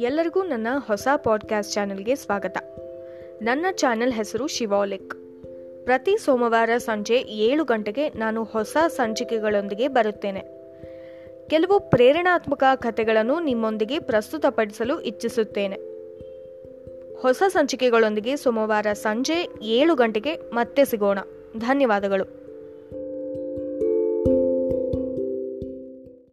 ಎಲ್ಲರಿಗೂ ನನ್ನ ಹೊಸ ಪಾಡ್ಕ್ಯಾಸ್ಟ್ ಚಾನೆಲ್ಗೆ ಸ್ವಾಗತ. ನನ್ನ ಚಾನೆಲ್ ಹೆಸರು ಶಿವಾಲಿಕ್. ಪ್ರತಿ ಸೋಮವಾರ ಸಂಜೆ ಏಳು ಗಂಟೆಗೆ ನಾನು ಹೊಸ ಸಂಚಿಕೆಗಳೊಂದಿಗೆ ಬರುತ್ತೇನೆ. ಕೆಲವು ಪ್ರೇರಣಾತ್ಮಕ ಕಥೆಗಳನ್ನು ನಿಮ್ಮೊಂದಿಗೆ ಪ್ರಸ್ತುತಪಡಿಸಲು ಇಚ್ಛಿಸುತ್ತೇನೆ. ಹೊಸ ಸಂಚಿಕೆಗಳೊಂದಿಗೆ ಸೋಮವಾರ ಸಂಜೆ ಏಳು ಗಂಟೆಗೆ ಮತ್ತೆ ಸಿಗೋಣ. ಧನ್ಯವಾದಗಳು.